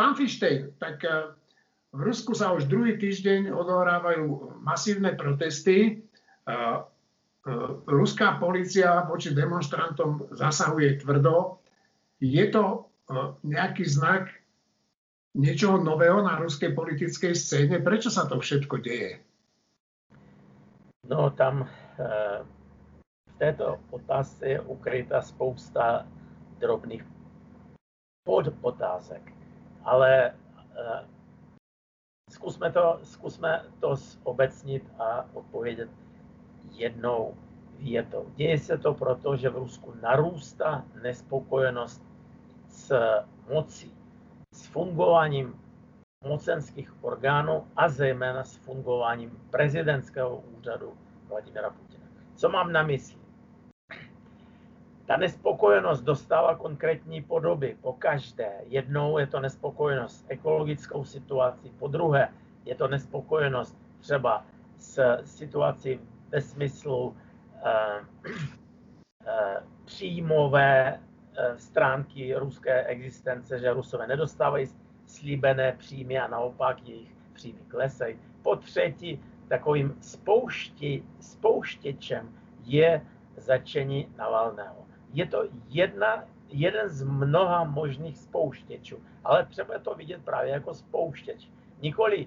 pán Fištej, tak v Rusku sa už druhý týždeň odohrávajú masívne protesty. Ruská policia voči demonstrantom zasahuje tvrdo. Je to nejaký znak niečoho nového na ruskej politickej scéne? Prečo sa to všetko deje? No tam v této otázce je ukryta spousta drobných podotázek. Ale Zkusme to, zkusme to obecnit a odpovědět jednou větou. Děje se to proto, že v Rusku narůstá nespokojenost s mocí, s fungováním mocenských orgánů a zejména s fungováním prezidentského úřadu Vladimira Putina. Co mám na mysli? Ta nespokojenost dostává konkrétní podoby po každé. Jednou je to nespokojenost s ekologickou situací, po druhé je to nespokojenost třeba s situací ve smyslu eh, eh, příjmové eh, stránky ruské existence, že Rusové nedostávají slíbené příjmy a naopak jejich příjmy klesají. Po třetí, takovým spoušti, spouštěčem je začení Navalného je to jedna, jeden z mnoha možných spouštěčů, ale třeba to vidět právě jako spouštěč. Nikoli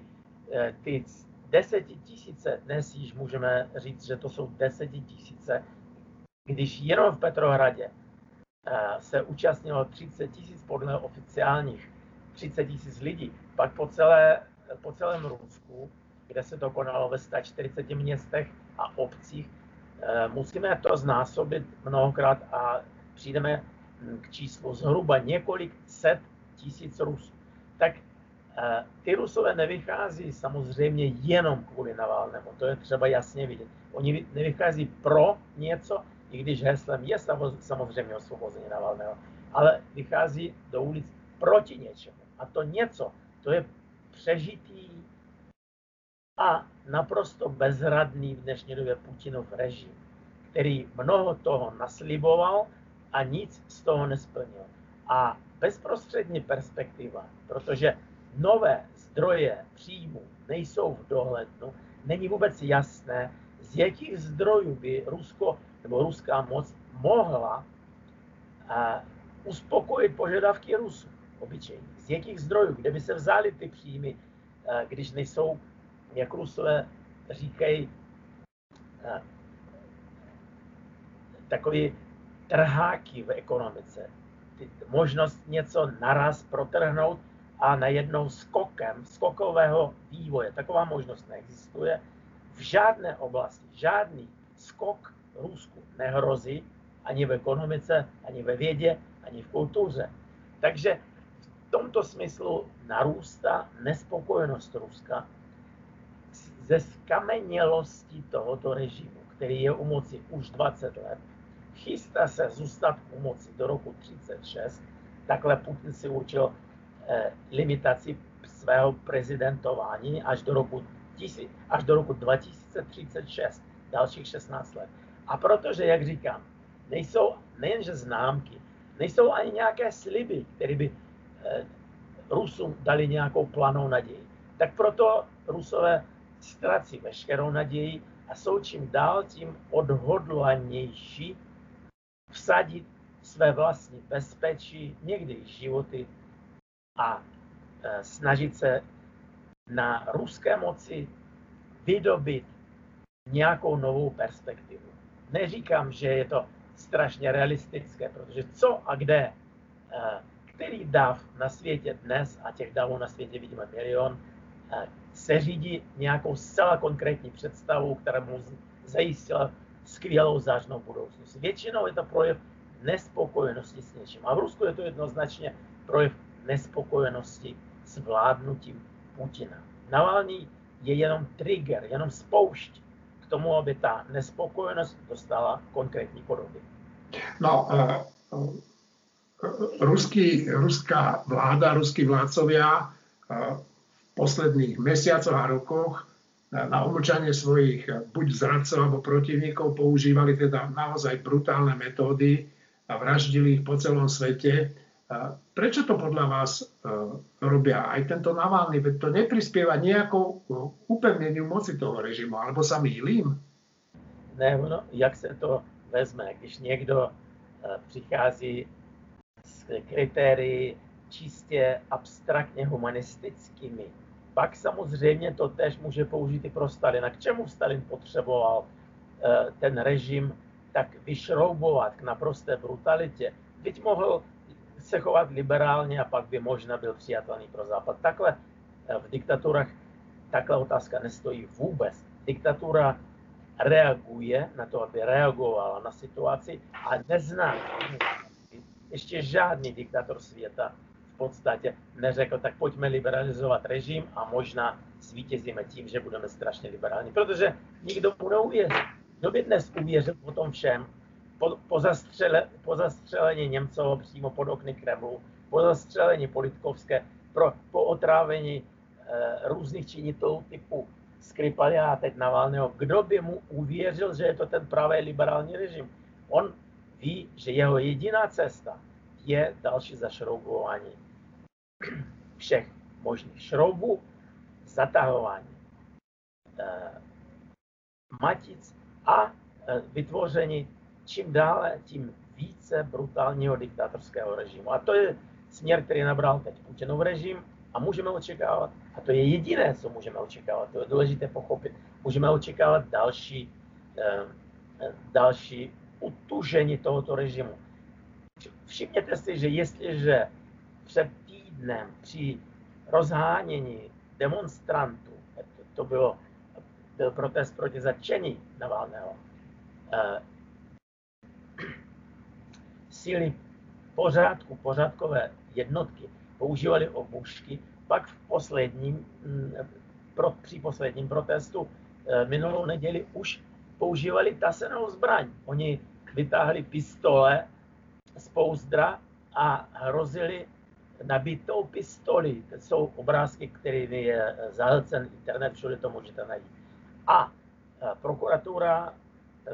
eh, ty desetitisíce, dnes již můžeme říct, že to jsou desetitisíce, když jenom v Petrohradě eh, se účastnilo 30 tisíc podle oficiálních 30 tisíc lidí, pak po, celé, po celém Rusku, kde se to konalo ve 140 městech a obcích, musíme to znásobit mnohokrát a přijdeme k číslu zhruba několik set tisíc Rusů. Tak eh, ty Rusové nevychází samozřejmě jenom kvůli Navalnému, to je třeba jasně vidět. Oni nevychází pro něco, i když heslem je samozřejmě osvobození Navalného, ale vychází do ulic proti něčemu. A to něco, to je přežitý a naprosto bezradný v dnešní době Putinov režim, který mnoho toho nasliboval a nic z toho nesplnil. A bezprostřední perspektiva, protože nové zdroje příjmu nejsou v dohlednu, není vůbec jasné, z jakých zdrojů by Rusko nebo ruská moc mohla uh, uspokojit požadavky Rusů obyčejně. Z jakých zdrojů, kde by se vzaly ty příjmy, uh, když nejsou jak Rusové říkají, eh, takový trháky v ekonomice. Ty, možnost něco naraz protrhnout a najednou skokem, skokového vývoje. Taková možnost neexistuje. V žádné oblasti, žádný skok Rusku nehrozí ani v ekonomice, ani ve vědě, ani v kultuře. Takže v tomto smyslu narůstá nespokojenost Ruska ze skamenělosti tohoto režimu, který je u moci už 20 let, chystá se zůstat u moci do roku 36. Takhle Putin si určil eh, limitaci svého prezidentování až do roku, až do roku 2036, dalších 16 let. A protože, jak říkám, nejsou nejenže známky, nejsou ani nějaké sliby, které by eh, Rusům dali nějakou planou naději. Tak proto Rusové ztrací veškerou naději a jsou čím dál tím odhodlanější vsadit své vlastní bezpečí, někdy životy a e, snažit se na ruské moci vydobit nějakou novou perspektivu. Neříkám, že je to strašně realistické, protože co a kde, e, který dav na světě dnes, a těch davů na světě vidíme milion, e, se řídí nějakou zcela konkrétní představou, která mu zajistila skvělou zážnou budoucnost. Většinou je to projev nespokojenosti s něčím. A v Rusku je to jednoznačně projev nespokojenosti s vládnutím Putina. Navalný je jenom trigger, jenom spoušť k tomu, aby ta nespokojenost dostala konkrétní podoby. No, uh, uh, ruský, ruská vláda, ruskí vládcovia uh, posledných mesiacoch a rokoch na umlčanie svojich eh, buď zradcov alebo protivníkov používali teda naozaj brutálne metódy a vraždili ich po celom svete. Prečo to podľa vás robia aj tento Navalny? Veď to neprispieva nejakou upevneniu moci toho režimu, alebo sa mýlím? Ne, no, jak se to vezme, když někdo přichází s kritérii čistě abstraktně humanistickými, pak samozřejmě to tež může použít i pro Stalina. K čemu Stalin potřeboval eh, ten režim tak vyšroubovat k naprosté brutalitě? Byť mohl se chovat liberálně a pak by možná byl přijatelný pro Západ. Takhle eh, v diktaturách takhle otázka nestojí vůbec. Diktatura reaguje na to, aby reagovala na situaci a nezná ještě žádný diktator světa podstatě neřekl, tak pojďme liberalizovat režim a možná zvítězíme tím, že budeme strašně liberální. Protože nikdo mu neuvěří. Kdo by dnes uvěřil po tom všem, po, po, zastřele, po zastřelení Němcovo přímo pod okny Kremlu, po zastřelení Politkovské, pro, po otrávení e, různých činitelů typu Skripalia a teď Navalného, kdo by mu uvěřil, že je to ten pravý liberální režim? On ví, že jeho jediná cesta je další zašroubování všech možných šroubů, zatahování eh, matic a eh, vytvoření čím dále, tím více brutálního diktátorského režimu. A to je směr, který nabral teď Putinov režim a můžeme očekávat, a to je jediné, co můžeme očekávat, to je důležité pochopit, můžeme očekávat další, eh, další utužení tohoto režimu. Všimněte si, že jestliže před týdnem při rozhánění demonstrantů, to, bylo, byl protest proti začení Navalného, eh, síly pořádku, pořádkové jednotky používali obušky, pak v posledním, mm, pro, při posledním protestu eh, minulou neděli už používali tasenou zbraň. Oni vytáhli pistole z pouzdra a hrozili nabitou pistoli. To jsou obrázky, které je zahlcen internet, všude to můžete najít. A e, prokuratura e,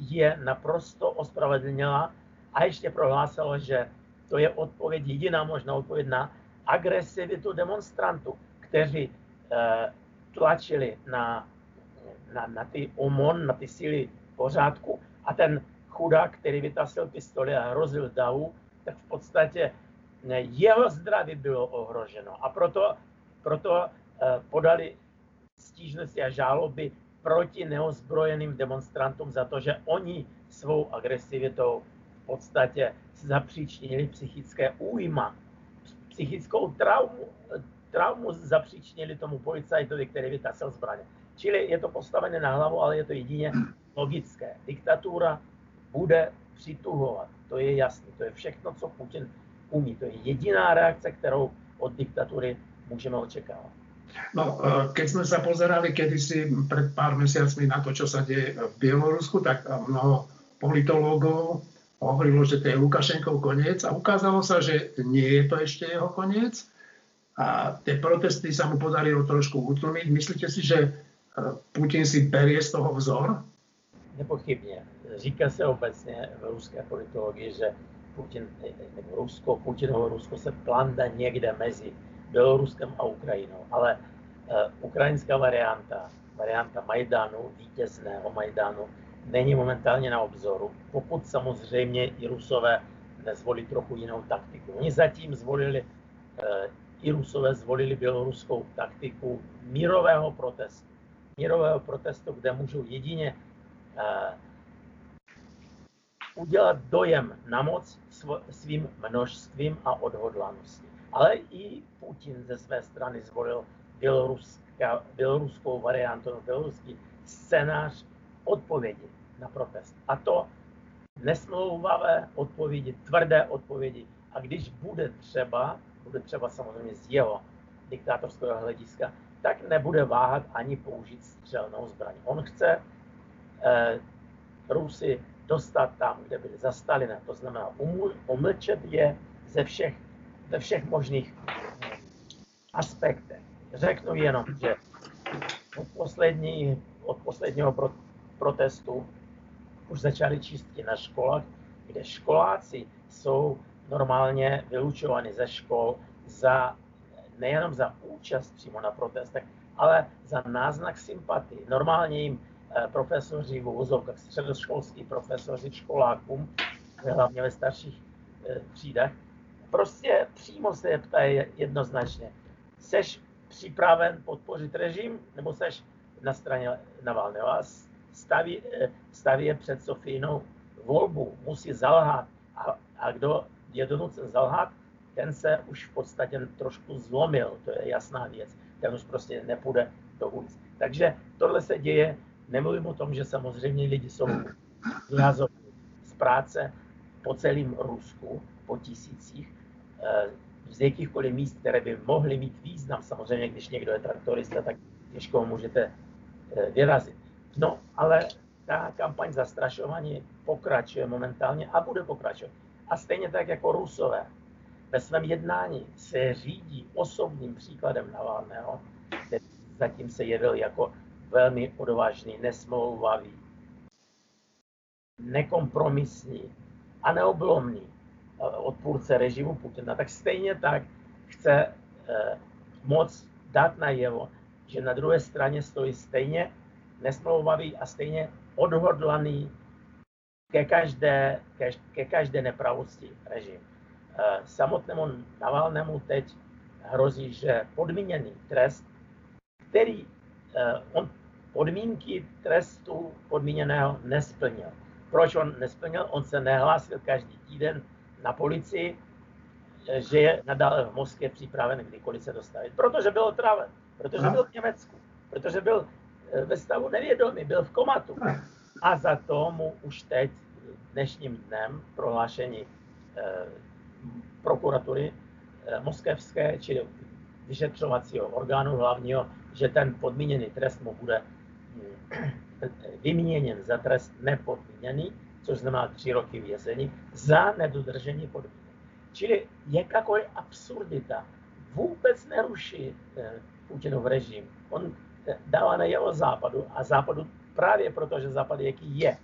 je naprosto ospravedlnila a ještě prohlásila, že to je odpověď, jediná možná odpověď na agresivitu demonstrantů, kteří tlačili na, na, na ty OMON, na ty síly pořádku a ten chudák, který vytasil pistoli a hrozil davu, tak v podstatě jeho zdraví bylo ohroženo. A proto, proto eh, podali stížnosti a žáloby proti neozbrojeným demonstrantům za to, že oni svou agresivitou v podstatě zapříčinili psychické újma, psychickou traumu, traumu zapříčinili tomu policajtovi, který vytasil zbraně. Čili je to postavené na hlavu, ale je to jedině logické. Diktatura bude přituhovat, to je jasné, to je všechno, co Putin umí. To je jediná reakce, kterou od diktatury můžeme očekávat. No, e, keď sme sa pozerali kedysi pred pár mesiacmi na to, čo sa deje v Bielorusku, tak mnoho politológov hovorilo, že to je Lukašenkov koniec a ukázalo sa, že nie je to ešte jeho koniec a tie protesty sa mu podarilo trošku utlmiť. Myslíte si, že e, Putin si berie z toho vzor? Nepochybně. Říká se obecně v ruské politologii, že Putin, nebo Rusko, Putinovo Rusko se planda někde mezi Běloruskem a Ukrajinou. Ale uh, ukrajinská varianta, varianta Majdanu, vítězného Majdanu, není momentálně na obzoru, pokud samozřejmě i Rusové nezvolí trochu jinou taktiku. Oni zatím zvolili, uh, i Rusové zvolili běloruskou taktiku mírového protestu. Mírového protestu, kde můžou jedině uh, udělat dojem na moc svým množstvím a odhodlaností. Ale i Putin ze své strany zvolil běloruskou variantu, běloruský scénář odpovědi na protest. A to nesmlouvavé odpovědi, tvrdé odpovědi. A když bude třeba, bude třeba samozřejmě z jeho diktátorského hlediska, tak nebude váhat ani použít střelnou zbraň. On chce eh, Rusy dostat tam, kde byli za Stalina. To znamená umlčet je ze všech, ze všech možných aspektech. Řeknu jenom, že od, poslední, od posledního pro, protestu už začaly čistky na školách, kde školáci jsou normálně vylučovány ze škol za nejenom za účast přímo na protestech, ale za náznak sympatii. Normálně jim eh, profesoři v uvozovkách, středoškolský profesoři školákům, hlavně ve starších eh, třídách, prostě přímo se je ptají jednoznačně. Seš připraven podpořit režim, nebo seš na straně Navalného a staví, eh, staví je před Sofínou volbu, musí zalhat. A, a kdo je donucen zalhat, ten se už v podstatě trošku zlomil, to je jasná věc. Ten už prostě nepůjde do ulic. Takže tohle se děje, nemluvím o tom, že samozřejmě lidi jsou vyhazovaní z práce po celém Rusku, po tisících, eh, z jakýchkoliv míst, které by mohly mít význam. Samozřejmě, když někdo je traktorista, tak těžko ho můžete eh, vyrazit. No, ale ta kampaň zastrašování pokračuje momentálně a bude pokračovat. A stejně tak jako Rusové ve svém jednání se řídí osobním příkladem Navalného, který zatím se jevil jako velmi odvážný, nesmlouvavý, nekompromisní a neoblomný eh, odpůrce režimu Putina, tak stejně tak chce eh, moc dát najevo, že na druhé straně stojí stejně nesmlouvavý a stejně odhodlaný ke každé, ke, ke každé nepravosti režim. Eh, samotnému Navalnému teď hrozí, že podmíněný trest, který on podmínky trestu podmíněného nesplnil. Proč on nesplnil? On se nehlásil každý týden na policii, eh, že je nadále v Moskvě připraven kdykoliv se dostavit. Protože byl otraven, protože byl v Německu, protože byl ve stavu nevědomí, byl v komatu. A za to mu už teď dnešním dnem prohlášení prokuratury eh, moskevské, čili vyšetřovacího orgánu hlavního, že ten podmíněný trest mu bude vyměněn za trest nepodmíněný, což znamená tři roky vězení, za nedodržení podmínek. Čili jakákoliv absurdita vůbec neruší eh, Putinův režim. On eh, dává na jeho západu a západu právě proto, že západ jaký je,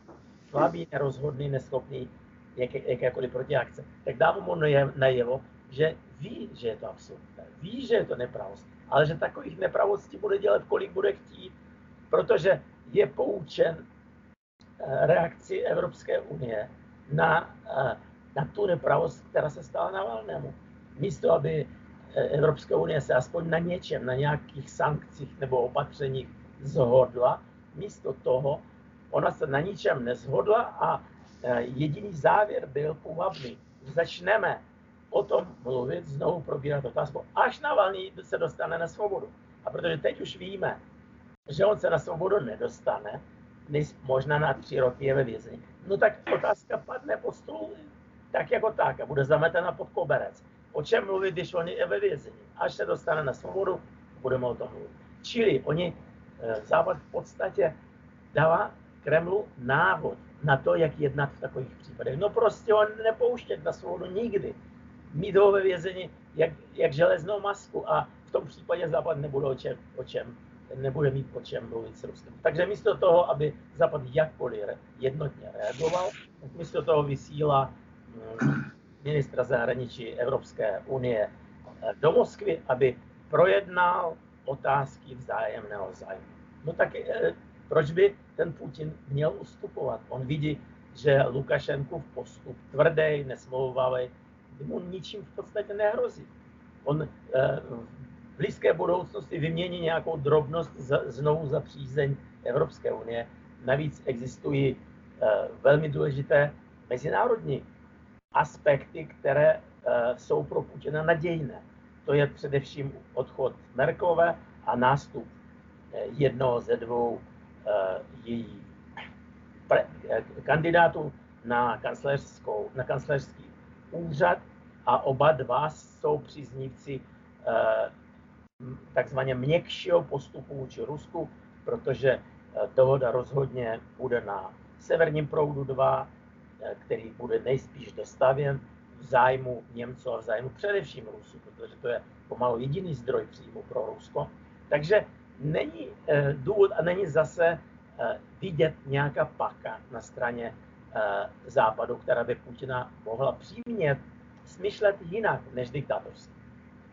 slabý, nerozhodný, neschopný jaké, jakékoliv protiakce, tak dávám mu najevo, že ví, že je to absurdné, ví, že je to nepravost, ale že takových nepravostí bude dělat, kolik bude chtít, protože je poučen eh, reakci Evropské unie na, eh, na tu nepravost, která se stala na Valnému. Místo, aby eh, Evropská unie se aspoň na něčem, na nějakých sankcích nebo opatřeních zhodla, místo toho ona se na ničem nezhodla a jediný závěr byl půvabný. Začneme o tom mluvit, znovu probírat otázku, až Navalný se dostane na svobodu. A protože teď už víme, že on se na svobodu nedostane, možná na tři roky je ve vězení, no tak otázka padne po stůl tak jako tak a bude zametena pod koberec. O čem mluvit, když on je ve vězení? Až se dostane na svobodu, budeme o tom mluvit. Čili oni, eh, Západ v podstatě dává Kremlu návod, na to, jak jednat v takových případech. No prostě ho nepouštět na svobodu nikdy. Mít ho ve vězení jak, jak železnou masku a v tom případě Západ nebude o čem, o čem nebude mít o čem mluvit s Ruskem. Takže místo toho, aby Západ jakkoliv jednotně reagoval, tak místo toho vysílá mm, ministra zahraničí Evropské unie eh, do Moskvy, aby projednal otázky vzájemného zájmu. No tak eh, proč by ten Putin měl ustupovat? On vidí, že Lukašenkův postup tvrdý, nesmlouvavý, mu ničím v podstatě nehrozí. On eh, blízké budoucnosti vymění nějakou drobnost za, znovu za přízeň Evropské unie. Navíc existují eh, velmi důležité mezinárodní aspekty, které eh, jsou pro Putina nadějné. To je především odchod Merklové a nástup jednoho ze dvou Eh, její eh, kandidátů na, kancléřskou, na kancléřský úřad a oba dva jsou příznivci eh, takzvaně měkšího postupu vůči Rusku, protože dohoda rozhodně bude na severním proudu 2, který bude nejspíš dostavěn v zájmu Němců a v zájmu především Rusů, protože to je pomalu jediný zdroj příjmu pro Rusko. Takže není eh, důvod a není zase eh, vidět nějaká paka na straně eh, západu, která by Putina mohla přimět smýšlet jinak než diktátorský.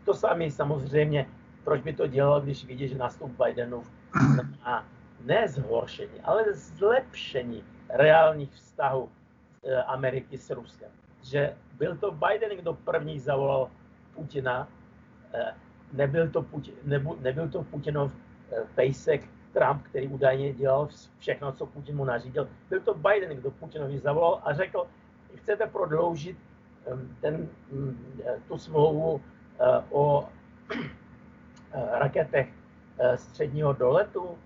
To samé samozřejmě, proč by to dělal, když vidí, že nastup Bidenův na ne zhoršení, ale zlepšení reálných vztahů eh, Ameriky s Ruskem. Že byl to Biden, kdo první zavolal Putina, eh, nebyl to, Putin, nebyl, nebyl to Putinov eh, pejsek Trump, který údajně dělal všechno, co Putin mu nařídil. Byl to Biden, kdo Putinovi zavolal a řekl, chcete prodloužit ten, tu smlouvu o raketech středního doletu,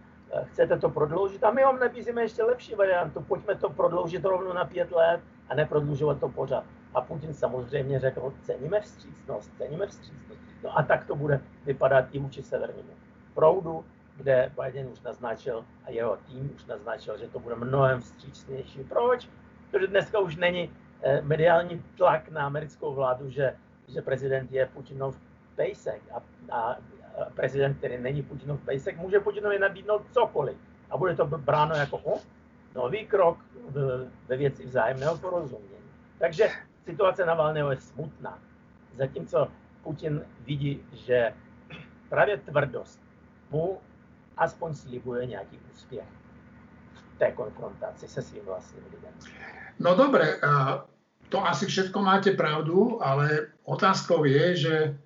chcete to prodloužit a my vám nabízíme ještě lepší variantu, pojďme to prodloužit rovnou na pět let a neprodlužovat to pořád. A Putin samozřejmě řekl, ceníme vstřícnost, ceníme vstřícnost. No a tak to bude vypadat i vůči severnímu proudu, kde Biden už naznačil a jeho tým už naznačil, že to bude mnohem vstřícnější. Proč? Protože dneska už není eh, mediální tlak na americkou vládu, že, že prezident je Putinov pejsek a, a prezident, který není Putinov pejsek, může Putinovi nabídnout cokoliv. A bude to bráno jako o, nový krok ve věci vzájemného porozumění. Takže situace Navalného je smutná. Zatímco Putin vidí, že právě tvrdost mu aspoň slibuje nějaký úspěch v té konfrontaci se svým vlastním lidem. No dobre, to asi všetko máte pravdu, ale otázkou je, že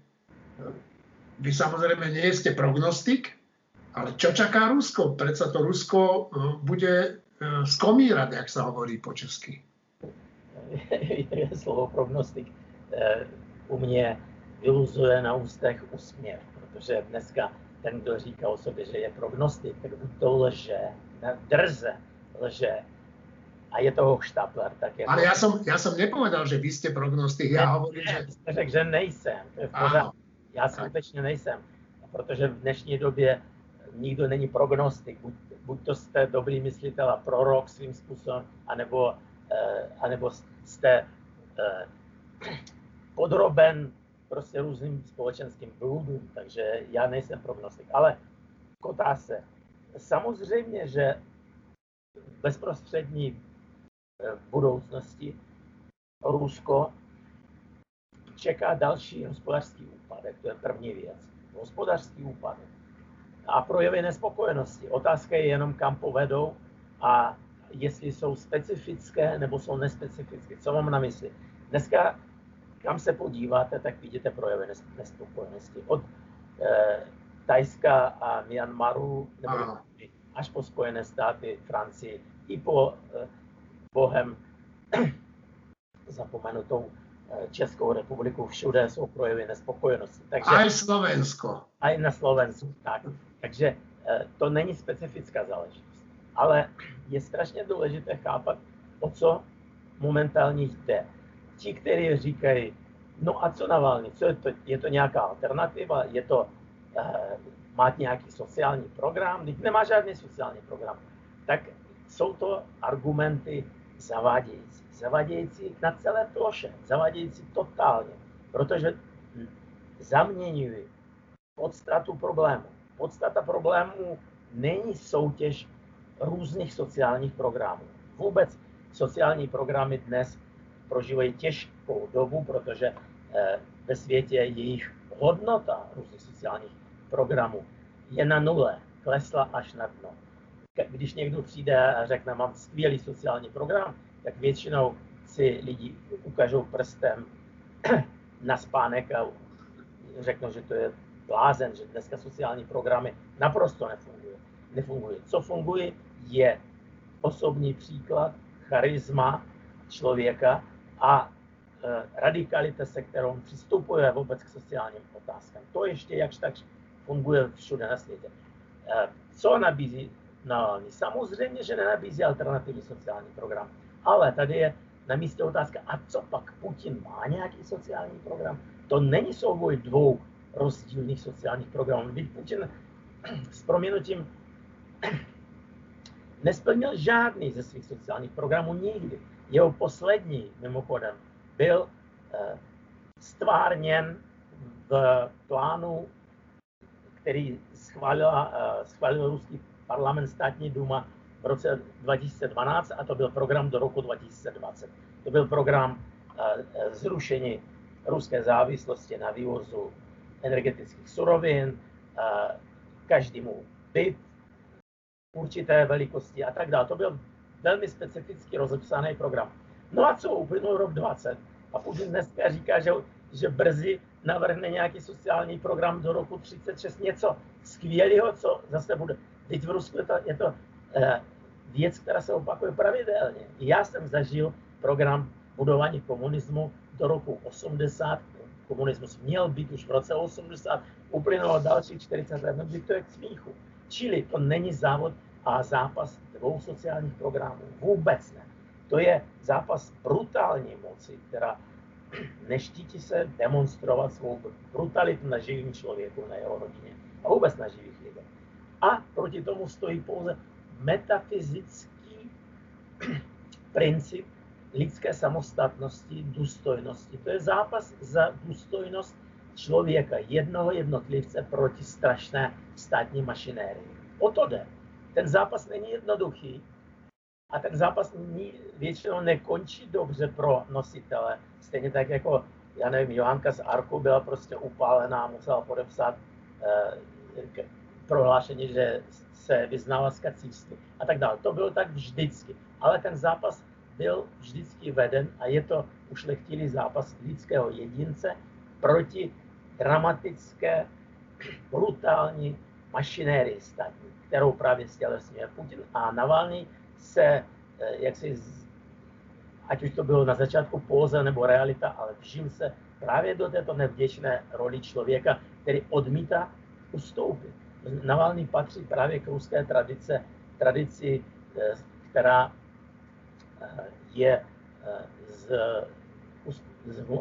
vy samozrejme nie ste prognostik, ale čo čaká Rusko? Predsa to Rusko e, bude e, skomírať, jak sa hovorí po česky. Slovo prognostik e, u mě iluzuje na ústech úsměv, protože dneska ten, kdo říká o sobě, že je prognostik, tak to lže, drze lže. A je toho štapler. Tak je Ale já jsem, já jsem nepovedal, že vy jste prognostik, já hovorím, že... Jste řekl, že nejsem, to je v pořádku. Já skutečně nejsem, protože v dnešní době nikdo není prognostik. Buď, buď to jste dobrý myslitel a prorok svým způsobem, anebo, eh, anebo jste eh, podroben prostě různým společenským bludům, takže já nejsem prognostik. Ale k otázce. Samozřejmě, že v bezprostřední eh, budoucnosti Rusko čeká další hospodářský úpadek, to je první věc. Hospodářský úpadek. A projevy nespokojenosti. Otázka je jenom, kam povedou a jestli jsou specifické nebo jsou nespecifické. Co mám na mysli? Dneska, kam se podíváte, tak vidíte projevy nespokojenosti. Od eh, Tajska a Myanmaru, nebo až po Spojené státy, Francii, i po eh, bohem zapomenutou Českou republiku, všude jsou projevy nespokojenosti. Takže, a i Slovensko. A i na Slovensku, tak. Takže eh, to není specifická záležitost. Ale je strašně důležité chápat, o co momentálně jde. Ti, kteří říkají, no a co Navalny, co je to, je to nějaká alternativa, je to, uh, má nějaký sociální program, teď nemá žádný sociální program, tak jsou to argumenty zavádějící zavadějící na celé ploše, zavadějící totálně, protože zaměňují podstatu problému. Podstata problému není soutěž různých sociálních programů. Vůbec sociální programy dnes prožívají těžkou dobu, protože eh, ve světě jejich hodnota různých sociálních programů je na nule, klesla až na dno. Když někdo přijde a řekne, mám skvělý sociální program, tak většinou si lidi ukážou prstem na spánek a řeknou, že to je blázen, že dneska sociální programy naprosto nefungují. nefungují. Co funguje, je osobní příklad, charisma člověka a e, radikalita, se kterou přistupuje vůbec k sociálním otázkám. To ještě jakž tak funguje všude na světě. E, co nabízí Navalny? Samozřejmě, že nenabízí alternativní sociální program ale tady je na místě otázka, a co pak Putin má nějaký sociální program? To není souboj dvou rozdílných sociálních programů. Byť Putin s proměnutím nesplnil žádný ze svých sociálních programů nikdy. Jeho poslední, mimochodem, byl eh, stvárněn v plánu, který schválila, eh, schválil ruský parlament, státní duma v roce 2012 a to byl program do roku 2020. To byl program eh, zrušení ruské závislosti na vývozu energetických surovin, každý mu byt určité velikosti a tak dále. To byl velmi specificky rozepsaný program. No a co, uplynul rok 20 a Putin dneska říká, že, že brzy navrhne nějaký sociální program do roku 36, něco skvělého, co zase bude. Teď v Rusku je to, je to eh, věc, která se opakuje pravidelně. Já jsem zažil program budování komunismu do roku 80. Komunismus měl být už v roce 80, uplynulo další 40 let, no to je k smíchu. Čili to není závod a zápas dvou sociálních programů. Vůbec ne. To je zápas brutální moci, která neštítí se demonstrovat svou brutalitu na živým člověku, na jeho rodině a vůbec na živých lidech. A proti tomu stojí pouze metafyzický princip lidské samostatnosti, důstojnosti. To je zápas za důstojnost člověka, jednoho jednotlivce proti strašné státní mašinérii. O to jde. Ten zápas není jednoduchý a ten zápas většinou nekončí dobře pro nositele. Stejně tak jako, já nevím, Johanka z Arku byla prostě upálená, musela podepsat eh, prohlášení, že se vyznala z kacířství a tak dále. To bylo tak vždycky. Ale ten zápas byl vždycky veden a je to ušlechtilý zápas lidského jedince proti dramatické, brutální mašinérii státní, kterou právě stělesňuje Putin. A Navalny se, eh, jak si, ať už to bylo na začátku póze nebo realita, ale vžil se právě do této nevděčné roli člověka, který odmítá ustoupit. Navalny patří právě k ruské tradice, tradici, eh, která eh, je z,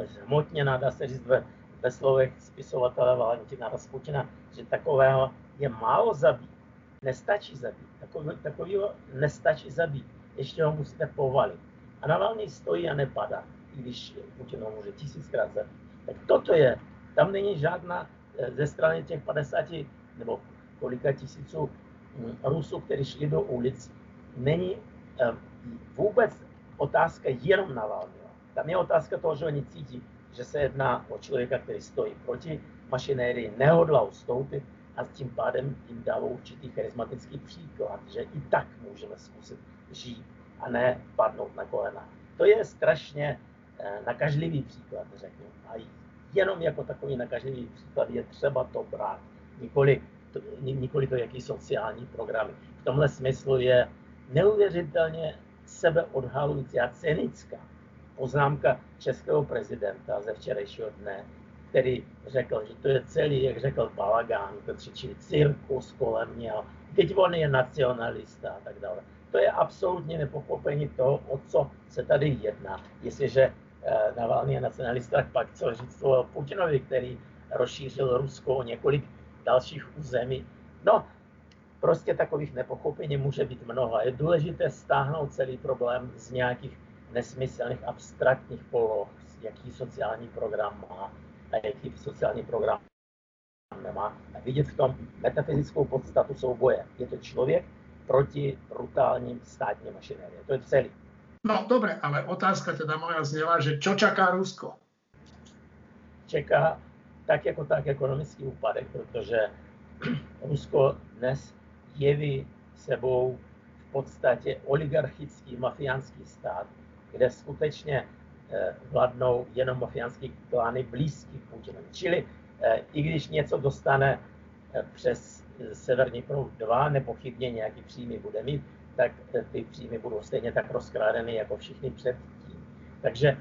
zhmotněna, dá se říct, ve, ve slovech spisovatele Valentina Rasputina, že takového je málo zabít. Nestačí zabít. Takový, takovýho nestačí zabít. Ještě ho musíte povalit. A Navalny stojí a nepadá, i když Putin ho může tisíckrát zabít. Tak toto je, tam není žádná eh, ze strany těch 50 nebo kolika tisíců hm, Rusů, kteří šli do ulic, není vůbec otázka jenom Navalnyho. Tam je otázka toho, že oni cítí, že se jedná o člověka, který stojí proti mašinérii, nehodlá ustoupit a tím pádem jim dává určitý charismatický příklad, že i tak můžeme zkusit žít a ne padnout na kolena. To je strašně eh, nakažlivý příklad, řeknu. A jenom jako takový nakažlivý příklad je třeba to brát. Nikoli to, nikoli to, jaký sociální programy. V tomhle smyslu je neuvěřitelně sebeodhalující a cynická poznámka českého prezidenta ze včerejšího dne, který řekl, že to je celý, jak řekl Balagán, čili cirkus kolem něho, teď on je nacionalista a tak dále. To je absolutně nepochopení toho, o co se tady jedná. Jestliže eh, Navalny je nacionalista, tak pak co říct o Putinovi, který rozšířil Rusko o několik dalších území. No, prostě takových nepochopení může být mnoho. Je důležité stáhnout celý problém z nějakých nesmyslných abstraktních poloh, jaký sociální program má a jaký sociální program nemá. A vidět v tom metafyzickou podstatu souboje. Je to člověk proti brutálním státním mašinérii. To je celý. No dobre, ale otázka teda moja zněla, že čo čaká Rusko? Čeká tak jako tak ekonomický úpadek, protože Rusko dnes jeví sebou v podstatě oligarchický mafiánský stát, kde skutečně eh, vládnou jenom mafiánský klány blízký Putinovi. Čili eh, i když něco dostane eh, přes Severní proud 2, nepochybně nějaký příjmy bude mít, tak ty příjmy budou stejně tak rozkrádeny jako všichni předtím. Takže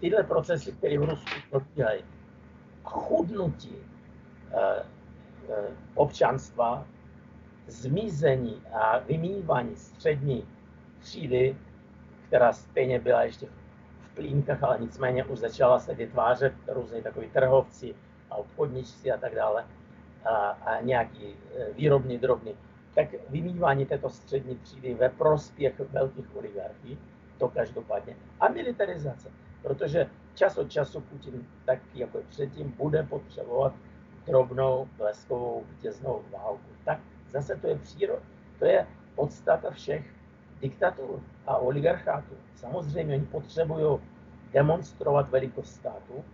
tyhle procesy, které v Rusku probíhají, chudnutí občanstva, zmizení a vymývání střední třídy která stejně byla ještě v plínkách, ale nicméně už začala se vytvářet různě takový trhovci a obchodníci a tak dále a, a nějaký e, výrobní drobný, tak vymývání této střední třídy ve prospěch velkých oligarchí, to každopádně. A militarizace, protože čas od času Putin, tak jako předtím, bude potřebovat drobnou bleskovou vítěznou válku. Tak zase to je příroda. To je podstata všech diktatur a oligarchátu. Samozřejmě oni potřebují demonstrovat velikost státu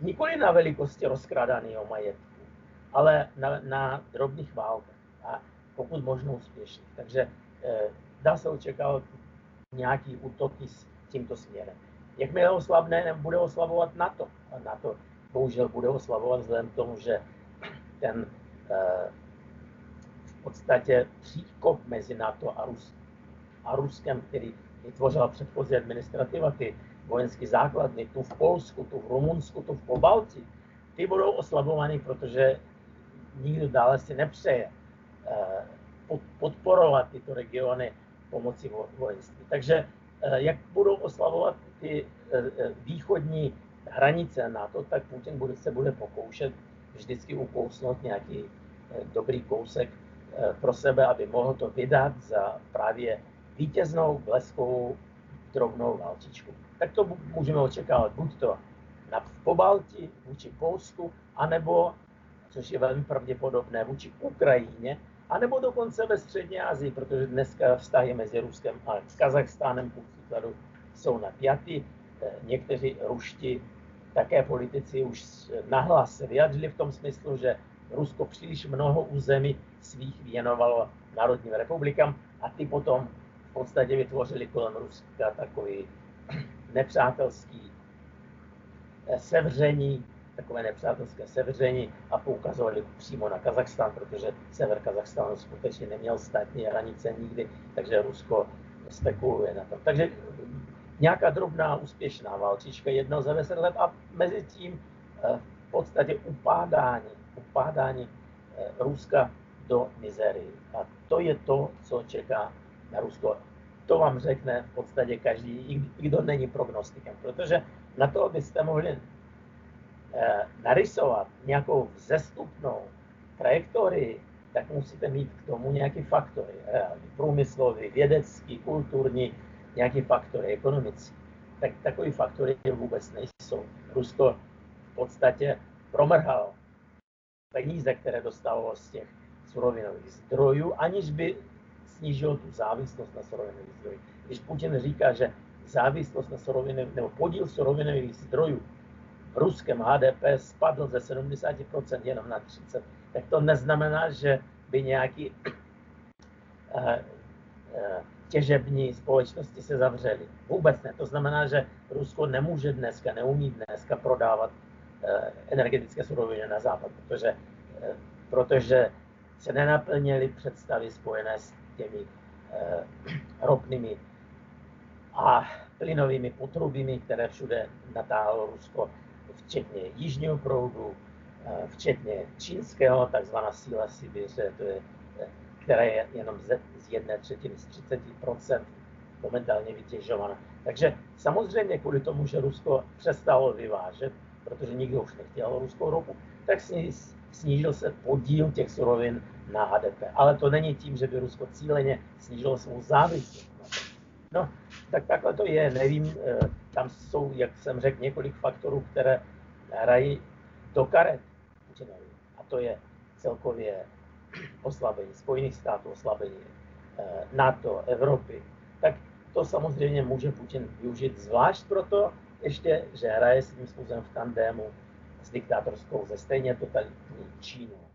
nikoli na velikosti rozkrádaného majetku, ale na, na drobných válkách a pokud možno úspěšných. Takže eh, dá se očekávat nějaký útoky s tímto směrem. Jakmile oslavné, bude oslavovat NATO. A NATO bohužel bude oslavovat vzhledem k tomu, že ten eh, v podstatě příkop mezi NATO a, Rus, a Ruskem, který vytvořila předchozí administrativa, ty vojenské základny, tu v Polsku, tu v Rumunsku, tu v Pobalti, ty budou oslabovány, protože nikdo dále si nepřeje eh, podporovat tyto regiony pomocí vojenství. Takže eh, jak budou oslavovat ty eh, východní hranice NATO, tak Putin bude, se bude pokoušet vždycky ukousnout nějaký dobrý kousek pro sebe, aby mohl to vydat za právě vítěznou bleskovou drobnou válčičku. Tak to můžeme očekávat buď to na Pobalti vůči Polsku, anebo, což je velmi pravděpodobné, vůči Ukrajině, anebo dokonce ve Střední Asii, protože dneska vztahy mezi Ruskem a Kazachstánem příkladu jsou napjatý. Eh, někteří ruští také politici už nahlas se vyjadřili v tom smyslu, že Rusko příliš mnoho území svých věnovalo národním republikám a ty potom v podstatě vytvořili kolem Ruska takový nepřátelský eh, sevření, takové nepřátelské sevření a poukazovali přímo na Kazachstán, protože sever Kazachstánu skutečně neměl státní hranice nikdy, takže Rusko spekuluje na tom. Takže nějaká drobná úspěšná válčička jednou za deset let a mezi tím eh, v podstatě upádání, upádání eh, Ruska do mizerii. A to je to, co čeká na Rusko. To vám řekne v podstatě každý, i kdo není prognostikem, protože na to byste mohli eh, narysovat nějakou vzestupnou trajektorii, tak musíte mít k tomu nějaký faktory, průmyslový, vědecký, kulturní, nějaký faktory, ekonomický. Tak takový faktory vůbec nejsou. Rusko v podstatě promrhalo peníze, které dostalo z těch surovinových zdrojů, aniž by snížil tu závislost na surovinových zdrojích. Když Putin říká, že závislost na surovinových, nebo podíl surovinových zdrojů v ruském HDP spadl ze 70% jenom na 30%, tak to neznamená, že by nějaký uh, uh, těžební společnosti se zavřely. Vůbec ne. To znamená, že Rusko nemůže dneska, neumí dneska prodávat eh, energetické suroviny na západ, protože, protože se nenaplnily představy spojené s těmi eh, ropnými a plynovými potrubími, které všude natáhlo Rusko, včetně jižního proudu, eh, včetně čínského, takzvaná síla Sibiře, to je, eh, která je jenom z, jedné třetiny, z 30 momentálně vytěžována. Takže samozřejmě kvůli tomu, že Rusko přestalo vyvážet, protože nikdo už nechtěl ruskou ropu, tak snížil se podíl těch surovin na HDP. Ale to není tím, že by Rusko cíleně snížilo svou závislost. No, tak takhle to je, nevím, eh, tam jsou, jak jsem řekl, několik faktorů, které hrají do karet. A to je celkově oslabení Spojených států, oslabení eh, NATO, Evropy. Tak to samozřejmě může Putin využít zvlášť proto, ještě, že hraje svým způsobem v tandému s diktátorskou ze stejně totalitní Čínou.